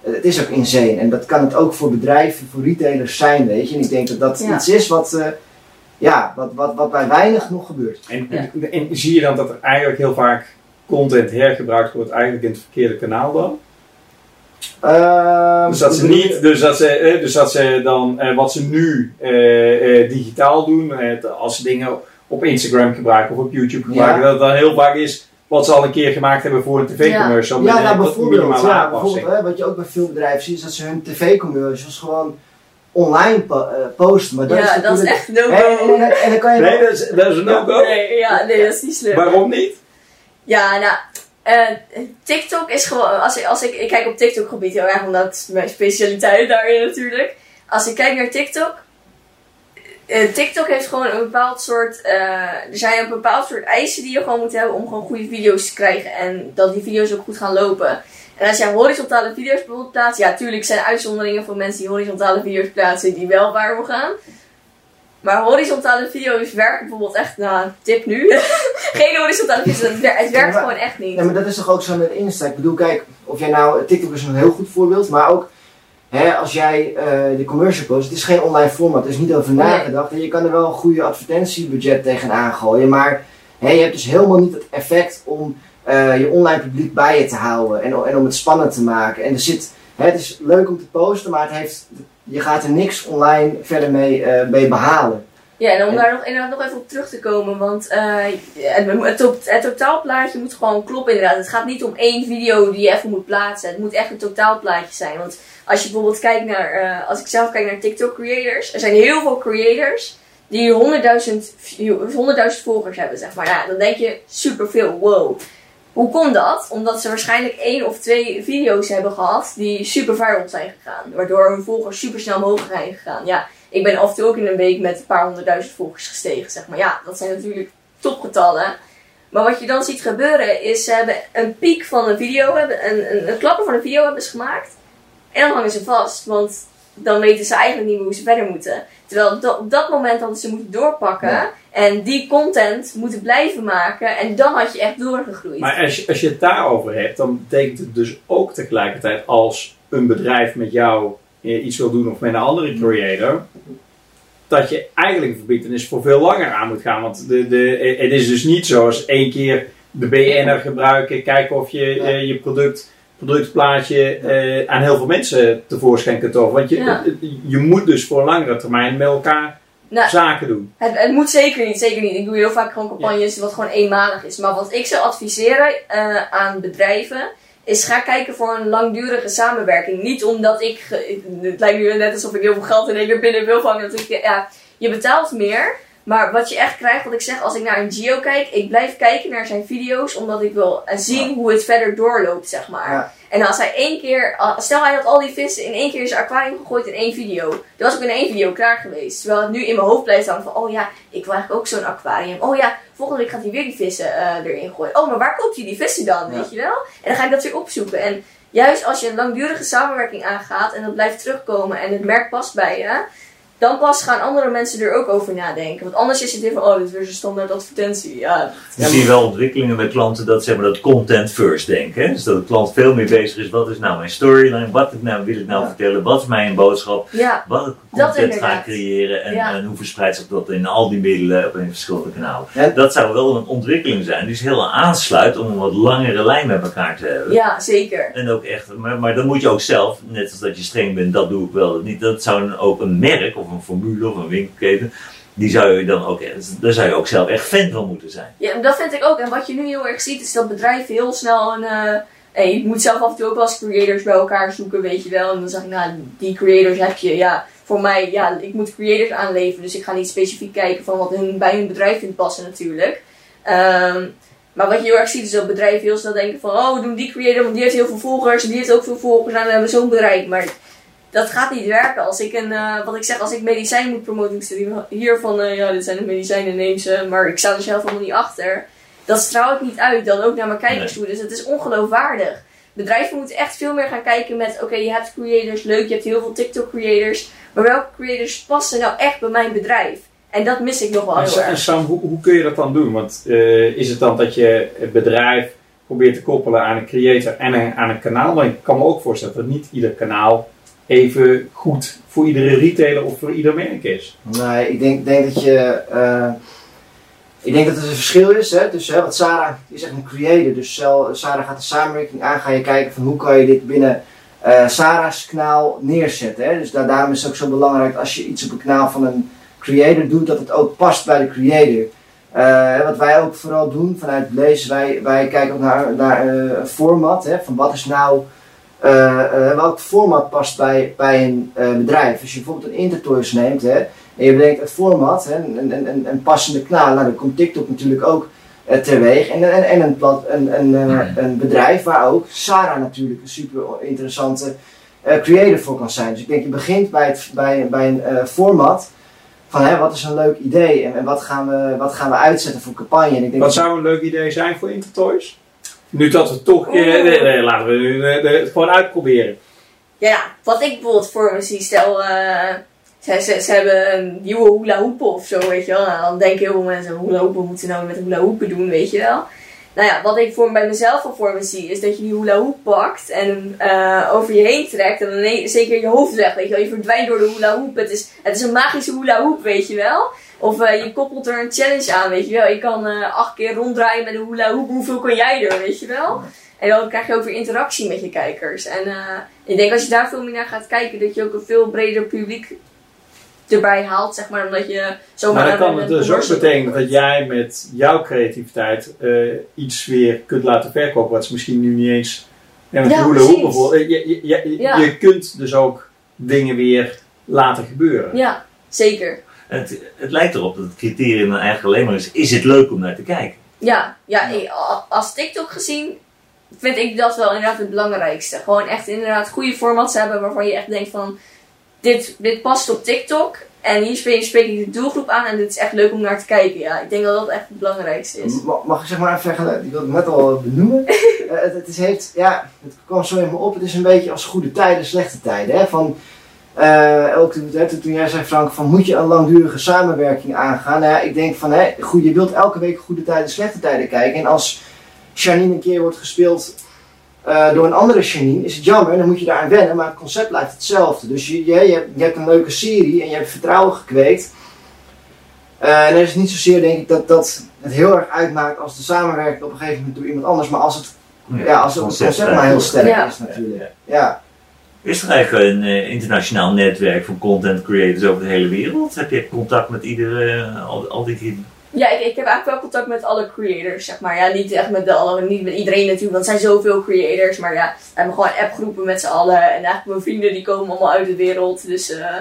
Het is ook insane en dat kan het ook voor bedrijven, voor retailers zijn, weet je. En ik denk dat dat ja. iets is wat, uh, ja, wat, wat, wat bij weinig nog gebeurt. En, ja. en, en, zie je dan dat er eigenlijk heel vaak content hergebruikt wordt eigenlijk in het verkeerde kanaal dan? Uh, dus dat ze niet, dus dat ze, dus dat ze dan uh, wat ze nu uh, digitaal doen, als ze dingen op Instagram gebruiken of op YouTube gebruiken, ja. dat het dan heel vaak is wat ze al een keer gemaakt hebben voor een tv-commercial. Ja, ja nou, bijvoorbeeld, ja, bijvoorbeeld hè, wat je ook bij veel bedrijven ziet, is dat ze hun tv-commercials gewoon online po posten. Maar dat ja, is dat is echt no-go. En, en, en, dan kan je nee, dat is, dat is een no-go? Nee, ja, nee, dat is niet slim. Waarom niet? Ja, nou, uh, TikTok is gewoon, als ik, als ik, ik kijk op TikTok gebied heel erg, omdat mijn specialiteit daarin natuurlijk. Als ik kijk naar TikTok, uh, TikTok heeft gewoon een bepaald soort, uh, er zijn een bepaald soort eisen die je gewoon moet hebben om gewoon goede video's te krijgen en dat die video's ook goed gaan lopen. En als jij horizontale video's bijvoorbeeld plaatst, ja, tuurlijk zijn er uitzonderingen van mensen die horizontale video's plaatsen die wel viral gaan. Maar horizontale video's werken bijvoorbeeld echt, nou, tip nu. Geen horizontale video's, het werkt, Ja, maar- gewoon echt niet. Ja, maar dat is toch ook zo met Insta. Ik bedoel, kijk, of jij nou, TikTok is een heel goed voorbeeld, maar ook hè, als jij eh, de commercial post, het is geen online format, er is niet over Nee. nagedacht. En je kan er wel een goede advertentiebudget tegenaan gooien, maar hè, je hebt dus helemaal niet het effect om eh, je online publiek bij je te houden en, en om het spannend te maken. En er zit, hè, het is leuk om te posten, maar het heeft, je gaat er niks online verder mee, eh, mee behalen. Ja, en om daar nog, inderdaad nog even op terug te komen, want eh, het, het, to- het totaalplaatje moet gewoon kloppen inderdaad. Het gaat niet om één video die je even moet plaatsen. Het moet echt een totaalplaatje zijn. Want als je bijvoorbeeld kijkt naar, eh, als ik zelf kijk naar TikTok creators, er zijn heel veel creators die 100.000 view- 100.000 volgers hebben, zeg maar. Ja, dan denk je superveel, wow. Hoe komt dat? Omdat ze waarschijnlijk één of twee video's hebben gehad die super viral zijn gegaan. Waardoor hun volgers super snel omhoog zijn gegaan. Ja, ik ben af en toe ook in een week met een paar honderdduizend volgers gestegen, zeg maar. Ja, dat zijn natuurlijk topgetallen. Maar wat je dan ziet gebeuren is, ze hebben een piek van een video, hebben, een, een, een klapper van een video hebben ze gemaakt. En dan hangen ze vast, want dan weten ze eigenlijk niet meer hoe ze verder moeten. Terwijl op dat moment hadden ze moeten doorpakken Ja. en die content moeten blijven maken. En dan had je echt doorgegroeid. Maar als je, als je het daarover hebt, dan betekent het dus ook tegelijkertijd als een bedrijf met jou eh, iets wil doen of met een andere creator, dat je eigenlijk een verbindenis voor veel langer aan moet gaan. Want de, de, het is dus niet zoals één keer de BN'er gebruiken, kijken of je Ja. eh, je product, productplaatje eh, aan heel veel mensen tevoorschijn kunt toveren. Want je, Ja. je moet dus voor een langere termijn met elkaar Nou, zaken doen. Het, het moet zeker niet, zeker niet. Ik doe heel vaak gewoon campagnes wat gewoon eenmalig is. Maar wat ik zou adviseren eh, aan bedrijven is ga kijken voor een langdurige samenwerking. Niet omdat ik, het lijkt nu net alsof ik heel veel geld in één keer binnen wil vangen. Dat ik, ja, je betaalt meer. Maar wat je echt krijgt, wat ik zeg, als ik naar een Geo kijk, ik blijf kijken naar zijn video's, omdat ik wil eh, zien hoe het verder doorloopt, zeg maar. Ja. En als hij één keer, stel hij had al die vissen in één keer in zijn aquarium gegooid in één video. Dan was ik in één video klaar geweest. Terwijl het nu in mijn hoofd blijft hangen van, oh ja, ik wil eigenlijk ook zo'n aquarium. Oh ja, volgende week gaat hij weer die vissen eh, erin gooien. Oh, maar waar koopt hij die vissen dan, Ja. weet je wel? En dan ga ik dat weer opzoeken. En juist als je een langdurige samenwerking aangaat en dat blijft terugkomen en het merk past bij je, dan pas gaan andere mensen er ook over nadenken. Want anders is het weer van, oh, dit is weer zo'n standaard advertentie. Ja, We zien wel ontwikkelingen bij klanten dat, zeg maar, dat content first denken. hè. Dus dat de klant veel meer bezig is. Wat is nou mijn storyline? Wat ik nou, wil ik nou Ja. vertellen? Wat is mijn boodschap? ja, Welke Dat content ga ik creëren? En, Ja. en hoe verspreidt zich dat in al die middelen op in verschillende kanalen? Ja. Dat zou wel een ontwikkeling zijn. Die is heel aansluit om een wat langere lijn met elkaar te hebben. ja zeker. En ook echt, maar, maar dan moet je ook zelf, net als dat je streng bent, dat doe ik wel, niet. Dat zou dan ook een merk of een formule of een winkelketen die zou je dan ook, daar zou je ook zelf echt fan van moeten zijn. Ja, dat vind ik ook. En wat je nu heel erg ziet, is dat bedrijven heel snel een. Uh, hey, je moet zelf af en toe ook wel creators bij elkaar zoeken, weet je wel. En dan zeg ik, nou, die creators heb je, ja. Voor mij, ja, ik moet creators aanleveren. Dus ik ga niet specifiek kijken van wat hun, bij hun bedrijf vindt passen, natuurlijk. Ehm, maar wat je heel erg ziet, is dat bedrijven heel snel denken van, oh, doen die creator, want die heeft heel veel volgers. En die heeft ook veel volgers. En we hebben zo'n bereik. Maar dat gaat niet werken. Als ik een, uh, wat ik zeg, als ik medicijn moet promoten, hier van, uh, ja, dit zijn de medicijnen, neem ze, maar ik sta er zelf helemaal niet achter. Dat straal ik niet uit, dan ook naar mijn kijkers toe. Dus het is ongeloofwaardig. Bedrijven moeten echt veel meer gaan kijken met, oké, je hebt creators, leuk, je hebt heel veel TikTok creators, maar welke creators passen nou echt bij mijn bedrijf? En dat mis ik nog wel heel erg. En Sam, hoe, hoe, kun je dat dan doen? Want uh, is het dan dat je het bedrijf probeert te koppelen aan een creator en aan een kanaal? Maar ik kan me ook voorstellen dat niet ieder kanaal even goed voor iedere retailer of voor ieder merk is. Nee, ik denk, denk dat je. Uh, ik denk dat er een verschil is. Hè? Dus hè, wat Sarah is echt een creator. Dus Sarah gaat de samenwerking aan. Ga je kijken van hoe kan je dit binnen uh, Sarah's kanaal neerzetten. Hè? Dus daar, daarom is het ook zo belangrijk als je iets op een kanaal van een creator doet, dat het ook past bij de creator. Uh, wat wij ook vooral doen vanuit lezen, wij, wij kijken ook naar, naar format. Hè? Van wat is nou welk format past bij, bij een uh, bedrijf. Als je bijvoorbeeld een Intertoys neemt hè, en je bedenkt het format, hè, een, een, een, een passende kanaal, nou, dan komt TikTok natuurlijk ook uh, terweeg. En, en, en een, plat, een, een, een bedrijf waar ook Sarah natuurlijk een super interessante creator voor kan zijn. Dus ik denk je begint bij, het, bij, bij een format van hè, wat is een leuk idee en, en, wat, gaan we, wat gaan we uitzetten voor campagne. En ik denk wat zou een leuk idee zijn voor Intertoys? Nu dat we toch, oh. nee, nee, laten we nu het gewoon uitproberen. Ja, wat ik bijvoorbeeld voor me zie, stel, uh, ze, ze, ze, hebben een nieuwe hula hoop of zo, weet je wel. Nou, dan denken heel veel mensen, hula wat moeten nou met hula hoop doen, weet je wel. Nou ja, wat ik voor, bij mezelf al voor me zie, is dat je die hula hoop pakt en over je heen trekt en dan zeker je hoofd weg, weet je wel. Je verdwijnt door de hula hoop. Het is, het is een magische hula hoop, weet je wel. Of uh, je koppelt er een challenge aan, weet je wel. Je kan uh, acht keer ronddraaien met een hula hoop. Hoeveel kan jij er, weet je wel? En dan krijg je ook weer interactie met je kijkers. En uh, ik denk als je daar veel meer naar gaat kijken, dat je ook een veel breder publiek erbij haalt, zeg maar. Omdat je zomaar... Maar dan kan het dus ook betekenen dat jij met jouw creativiteit iets weer kunt laten verkopen. Wat is misschien nu niet eens... Ja, met ja, hula hoop bijvoorbeeld. Je, je, je, ja. je kunt dus ook dingen weer laten gebeuren. Ja, zeker. Het, het lijkt erop dat het criterium dan eigenlijk alleen maar is: is het leuk om naar te kijken? Ja, ja, als TikTok gezien vind ik dat wel inderdaad het belangrijkste. Gewoon echt inderdaad goede formats hebben waarvan je echt denkt van dit, dit past op TikTok. En hier spreek, spreek ik de doelgroep aan en dit is echt leuk om naar te kijken. Ja, ik denk dat dat echt het belangrijkste is. Mag ik zeg maar even zeggen, ik wilde het net al benoemen. uh, het, het, is, heeft, ja, het kwam zo in me op. Het is een beetje als goede tijden, slechte tijden. Hè? Van, uh, ook toen, toen, jij zei Frank, van moet je een langdurige samenwerking aangaan? Nou ja, ik denk van, hè, goed, je wilt elke week goede tijden, slechte tijden kijken. En als Janine een keer wordt gespeeld uh, door een andere Janine, is het jammer, dan moet je daaraan wennen, maar het concept blijft hetzelfde. Dus je, je, je, hebt, je hebt een leuke serie en je hebt vertrouwen gekweekt. Uh, en er is niet zozeer, denk ik, dat, dat het heel erg uitmaakt als de samenwerking op een gegeven moment door iemand anders, maar als het, ja, ja als het concept, maar heel sterk is natuurlijk. ja. Is er eigenlijk een uh, internationaal netwerk van content creators over de hele wereld? Heb je contact met iedere, uh, al, al die... Ja, ik, ik heb eigenlijk wel contact met alle creators, zeg maar. Ja, niet echt met, de alle, niet met iedereen natuurlijk, want er zijn zoveel creators. Maar ja, we hebben gewoon appgroepen met z'n allen. En eigenlijk mijn vrienden die komen allemaal uit de wereld. Dus, uh,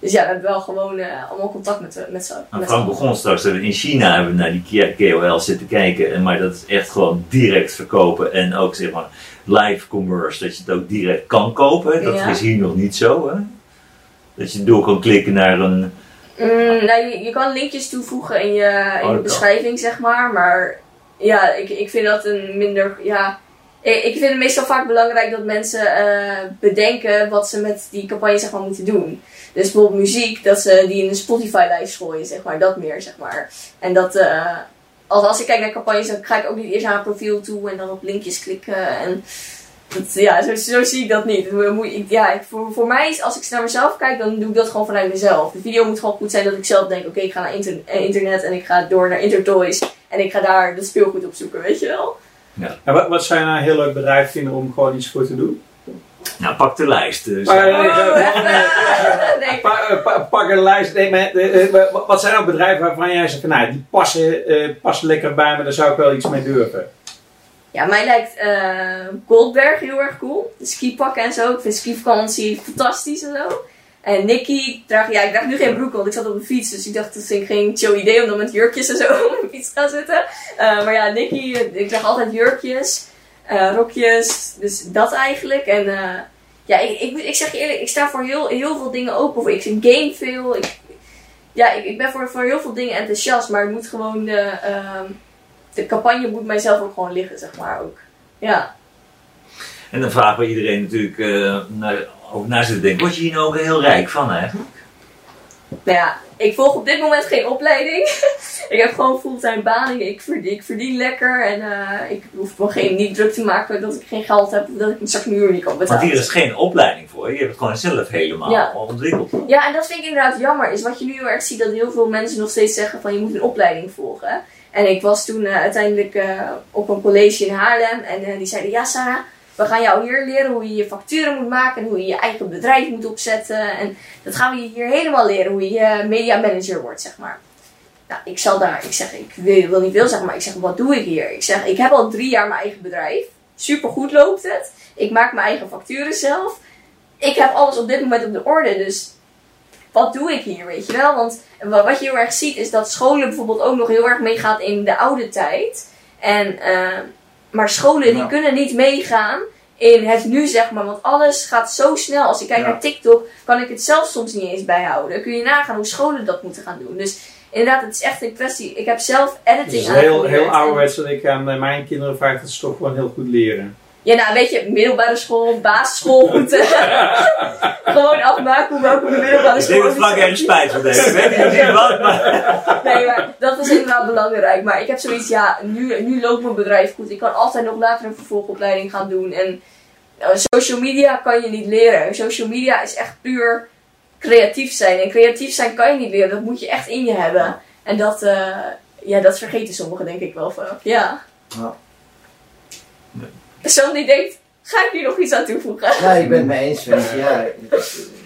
dus ja, we hebben wel gewoon allemaal contact met, met z'n allen. Frank begon straks, in China hebben we naar die KOL zitten kijken. Maar dat is echt gewoon direct verkopen en ook zeg maar live commerce, dat je het ook direct kan kopen. Dat is hier nog niet zo, hè? Dat je door kan klikken naar een... Mm, nou, je, je, kan linkjes toevoegen in je, in oh, beschrijving, zeg maar. Maar ja, ik, ik vind dat een minder... Ja, ik, ik vind het meestal vaak belangrijk dat mensen uh, bedenken wat ze met die campagne zeg maar, moeten doen. Dus bijvoorbeeld muziek, dat ze die in een Spotify-lijst gooien, zeg maar. Dat meer, zeg maar. En dat... Uh, als, als ik kijk naar campagnes, dan ga ik ook niet eerst naar een profiel toe en dan op linkjes klikken. En dat, ja, zo, zo zie ik dat niet. Ja, voor, voor mij is, als ik naar mezelf kijk, dan doe ik dat gewoon vanuit mezelf. De video moet gewoon goed zijn dat ik zelf denk, oké, ik ga naar eh, internet en ik ga door naar Intertoys. En ik ga daar de speelgoed opzoeken, weet je wel. Ja. En wat, wat zou je nou een heel leuk bedrijf vinden om gewoon iets voor te doen? Nou, pak de lijst. Dus. Nee, nee, nee. Pa- pa- Pak een lijst. Nee, maar, eh, eh, wat- zijn nou bedrijven waarvan jij zegt van nou, die passen, eh, passen lekker bij me, daar zou ik wel iets mee durven. Ja, mij lijkt eh, Goldberg heel erg cool. De skipakken en zo. Ik vind skivakantie fantastisch en zo. En Nicky, ik draag, ja, ik draag nu geen broek, want ik zat op de fiets. Dus ik dacht, dat vind ik geen chill idee om dan met jurkjes en zo op de fiets te gaan zitten. Eh, maar ja, Nicky, ik draag altijd jurkjes, eh, rokjes. Dus dat eigenlijk. En eh, ja, ik, ik, ik zeg je eerlijk, ik sta voor heel, heel veel dingen open. Voor. Ik game veel. Ik, ja, ik, ik ben voor, voor heel veel dingen enthousiast. Maar ik moet gewoon de, ehm, de campagne moet mijzelf ook gewoon liggen, zeg maar ook. Ja. En dan vragen we iedereen natuurlijk eh, naar, over na zitten denken. Word je hier nou ook heel rijk van eigenlijk? Nou ja, ik volg op dit moment geen opleiding. ik heb gewoon fulltime baan. Ik verdien, ik verdien lekker. En eh, ik hoef me geen, niet druk te maken dat ik geen geld heb. Of dat ik mijn huur niet kan Want betalen. hier is geen opleiding voor. Je hebt het gewoon zelf helemaal Ja. ontwikkeld. Ja, en dat vind ik inderdaad jammer. Is wat je nu heel erg ziet. Dat heel veel mensen nog steeds zeggen van je moet een opleiding volgen. En ik was toen eh, uiteindelijk eh, op een college in Haarlem. En die zeiden ja Sarah. We gaan jou hier leren hoe je je facturen moet maken en hoe je je eigen bedrijf moet opzetten. En dat gaan we je hier helemaal leren, hoe je media manager wordt, zeg maar. Nou, ik zal daar, ik zeg, ik wil, wil niet veel zeggen, maar ik zeg, wat doe ik hier? Ik zeg, ik heb al drie jaar mijn eigen bedrijf. Super goed loopt het. Ik maak mijn eigen facturen zelf. Ik heb alles op dit moment op de orde, dus wat doe ik hier, weet je wel? Want wa- wat je heel erg ziet is dat scholen bijvoorbeeld ook nog heel erg meegaat in de oude tijd. En, eh, maar scholen die kunnen niet meegaan in het nu, zeg maar. Want alles gaat zo snel. Als ik kijk naar TikTok, kan ik het zelf soms niet eens bijhouden. Dan kun je nagaan hoe scholen dat moeten gaan doen. Dus inderdaad, het is echt een kwestie. Ik heb zelf Het editing is heel, heel ouderwets dat ik aan mijn kinderen vraag dat ze toch gewoon heel goed leren. Ja, nou weet je, middelbare school, basisschool moeten. Gewoon afmaken hoe welke middelbare Ik school. denk dat Frank ergens spijt van heeft. Ik weet niet wat, maar... Nee, maar dat is inderdaad belangrijk. Maar ik heb zoiets, ja, nu, nu loopt mijn bedrijf goed. Ik kan altijd nog later een vervolgopleiding gaan doen. En eh, social media kan je niet leren. Social media is echt puur creatief zijn. En creatief zijn kan je niet leren. Dat moet je echt in je hebben. En dat, eh, ja, dat vergeten sommigen denk ik wel vaak. Ja. Ja. Zo'n die denkt, ga ik hier nog iets aan toevoegen? Ja, ik ben het mee eens, Sven. Ja,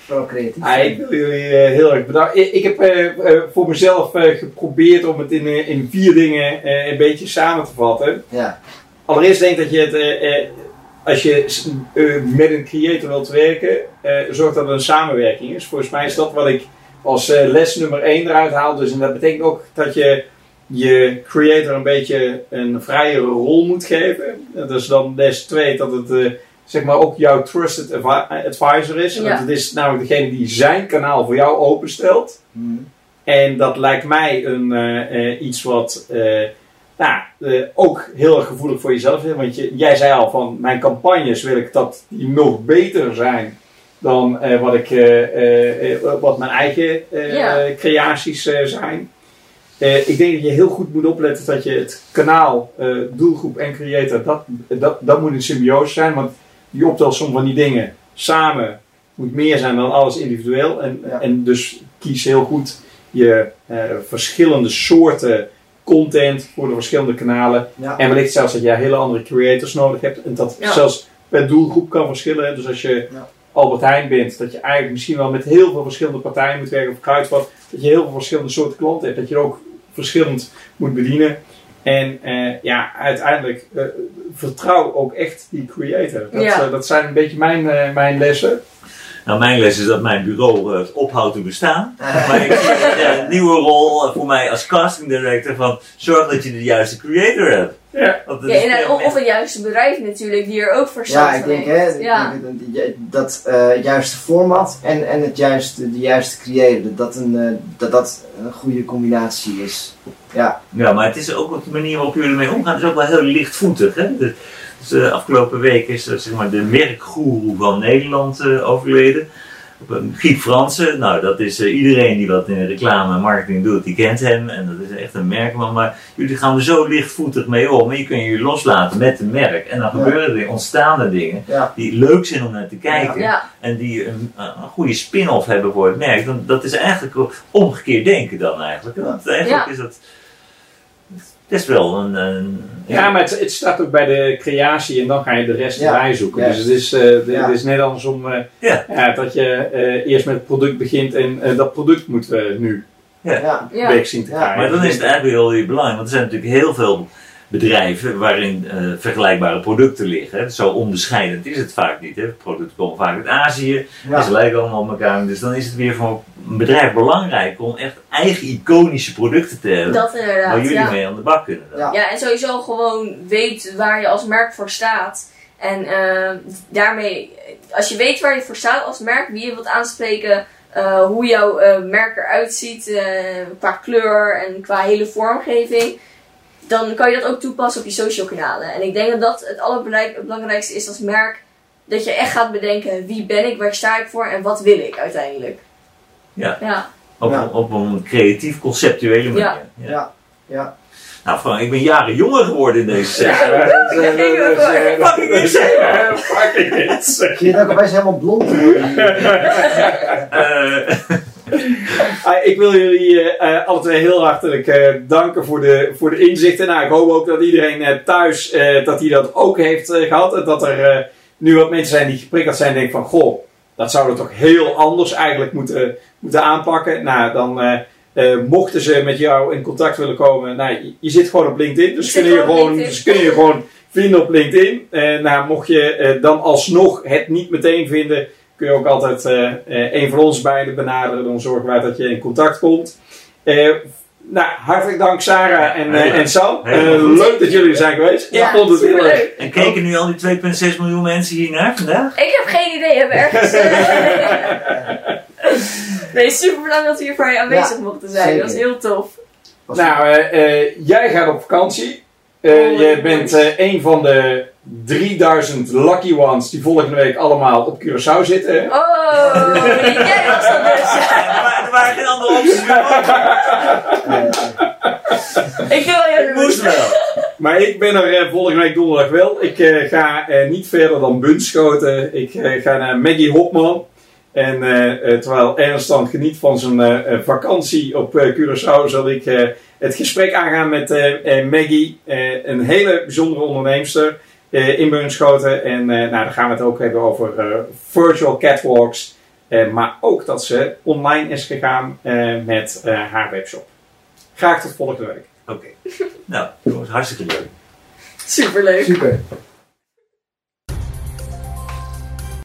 vooral creatief. Ah, ik wil jullie eh, heel erg bedanken. Ik, ik heb eh, eh, voor mezelf eh, geprobeerd om het in, eh, in vier dingen eh, een beetje samen te vatten. Ja, Allereerst denk ik dat je het, eh, eh, als je eh, met een creator wilt werken, eh zorg dat er een samenwerking is. Volgens mij is dat wat ik als eh, les nummer 1 eruit haal. Dus en dat betekent ook dat je je creator een beetje een vrijere rol moet geven. Dat is dan les 2 dat het eh, zeg maar ook jouw trusted advi- advisor is. Ja. Want het is namelijk degene die zijn kanaal voor jou openstelt. Mhm. En dat lijkt mij een, eh, eh, iets wat eh, nou, eh, ook heel erg gevoelig voor jezelf is. Want je, jij zei al van mijn campagnes wil ik dat die nog beter zijn dan eh, wat, ik, eh, eh, eh, wat mijn eigen eh, Ja. creaties eh, zijn. Eh, ik denk dat je heel goed moet opletten dat je het kanaal, eh, doelgroep en creator, dat, dat, dat moet een symbiose zijn. Want die optelsom van die dingen samen moet meer zijn dan alles individueel. En, Ja. en dus kies heel goed je eh, verschillende soorten content voor de verschillende kanalen. ja. En wellicht zelfs dat je hele andere creators nodig hebt. En dat Ja. zelfs per doelgroep kan verschillen. Dus als je. Albert Heijn bent, dat je eigenlijk misschien wel met heel veel verschillende partijen moet werken. Of Kruidvat, dat je heel veel verschillende soorten klanten hebt. Dat je er ook verschillend moet bedienen. En eh, ja, uiteindelijk eh, vertrouw ook echt die creator. Dat, Ja. eh, dat zijn een beetje mijn, eh, mijn lessen. Nou, mijn les is dat mijn bureau eh, ophoudt te bestaan. Maar ik zie een nieuwe rol voor mij als casting director van zorg dat je de juiste creator hebt. Ja. Ja, echt- of, het juiste bedrijf natuurlijk, die er ook verstand Ja, ik denk hè, Ja. dat, eh, juiste format en, en het juiste, de juiste creator, dat dat een, eh, dat dat een goede combinatie is. Ja, Ja, maar het is ook op de manier waarop jullie ermee omgaan, is ook wel heel lichtvoetig. Hè? De, dus de afgelopen week is er, zeg maar, de merkgoeroe van Nederland eh, overleden. Giep Fransen, nou dat is eh, iedereen die wat in reclame en marketing doet, die kent hem. En dat is echt een merkman. Maar jullie gaan er zo lichtvoetig mee om. En je kunt je loslaten met een merk. En dan Ja. gebeuren er ontstaan er dingen ja, die leuk zijn om naar te kijken. Ja. En die een, een goede spin-off hebben voor het merk. Dan, dat is eigenlijk omgekeerd denken dan eigenlijk. Want eigenlijk Ja. is dat Het is wel een... een ja, maar het, het start ook bij de creatie en dan ga je de rest Ja, erbij zoeken. Dus het is, eh, Ja. het is net andersom eh, Ja. ja, dat je eh, eerst met het product begint en dat product moeten we nu Ja, Ja. weg zien te Ja, krijgen. Maar dan is het eigenlijk heel, heel belangrijk, want er zijn natuurlijk heel veel bedrijven waarin eh, vergelijkbare producten liggen. Zo onderscheidend is het vaak niet. Hè. Producten komen vaak uit Azië, ja. ze lijken allemaal op elkaar. Dus dan is het weer voor een bedrijf belangrijk om echt eigen iconische producten te hebben. Dat waar inderdaad, jullie ja. mee aan de bak kunnen. Ja. Ja, en sowieso gewoon weet waar je als merk voor staat. En eh, daarmee, als je weet waar je voor staat als merk, wie je wilt aanspreken, eh, hoe jouw eh, merk eruit ziet eh, qua kleur en qua hele vormgeving, dan kan je dat ook toepassen op je social kanalen. En ik denk dat dat het allerbelangrijkste is als merk, dat je echt gaat bedenken wie ben ik, waar sta ik voor en wat wil ik uiteindelijk. Ja. Ja, Op, Ja. een, op een creatief, conceptuele manier. Ja. Ja, ja. Nou Frank, ik ben jaren jonger geworden in deze sector. Ja, dat is, eh, eh. Fucking eh, Fucking je het ook opeens helemaal blond ik wil jullie eh, alle twee heel hartelijk eh, danken voor de, voor de inzichten. Nou, ik hoop ook dat iedereen thuis dat hij dat ook heeft eh, gehad. En dat er nu wat mensen zijn die geprikkeld zijn en denken van... Goh, dat zouden we toch heel anders eigenlijk moeten, moeten aanpakken. Nou, dan mochten ze met jou in contact willen komen... Nou, je, je zit gewoon op LinkedIn. Dus kunnen je gewoon dus kun je gewoon vinden op LinkedIn. Nou, mocht je dan alsnog het niet meteen vinden... kun je ook altijd eh, eh, een van ons beiden benaderen. Dan zorgen wij dat je in contact komt. Eh, nou, hartelijk dank Sarah en, en Sam. Eh, leuk dat jullie er zijn geweest. ja ik vond het heel erg. superleuk. en keken nu al die 2,6 miljoen mensen hier naar vandaag? Ik heb geen idee, hebben we ergens. eh, nee, super bedankt dat we hier voor je aanwezig Ja, mochten zijn. zeker. Dat was heel tof. Was- Nou, jij gaat op vakantie. Eh, Oh, je leuk. bent eh, een van de 3000 lucky ones die volgende week allemaal op Curaçao zitten. Oh, jij was dat dus. Er waren- er waren geen andere opties Ik wil je Het moest wel. Maar ik ben er eh, volgende week donderdag wel. Ik eh, ga eh, niet verder dan Bunschoten. Ik eh, ga naar Maggie Hopman. En eh, eh, terwijl Ernst dan geniet van zijn vakantie op eh, Curaçao, zal ik eh, het gesprek aangaan met Maggie. eh, een hele bijzondere onderneemster in Bunschoten. En eh, nou, dan gaan we het ook hebben over eh, virtual catwalks. Eh, maar ook dat ze online is gegaan eh, met eh, haar webshop. Graag tot volgende week. Oké. Nou, jongens, hartstikke leuk. Superleuk. super.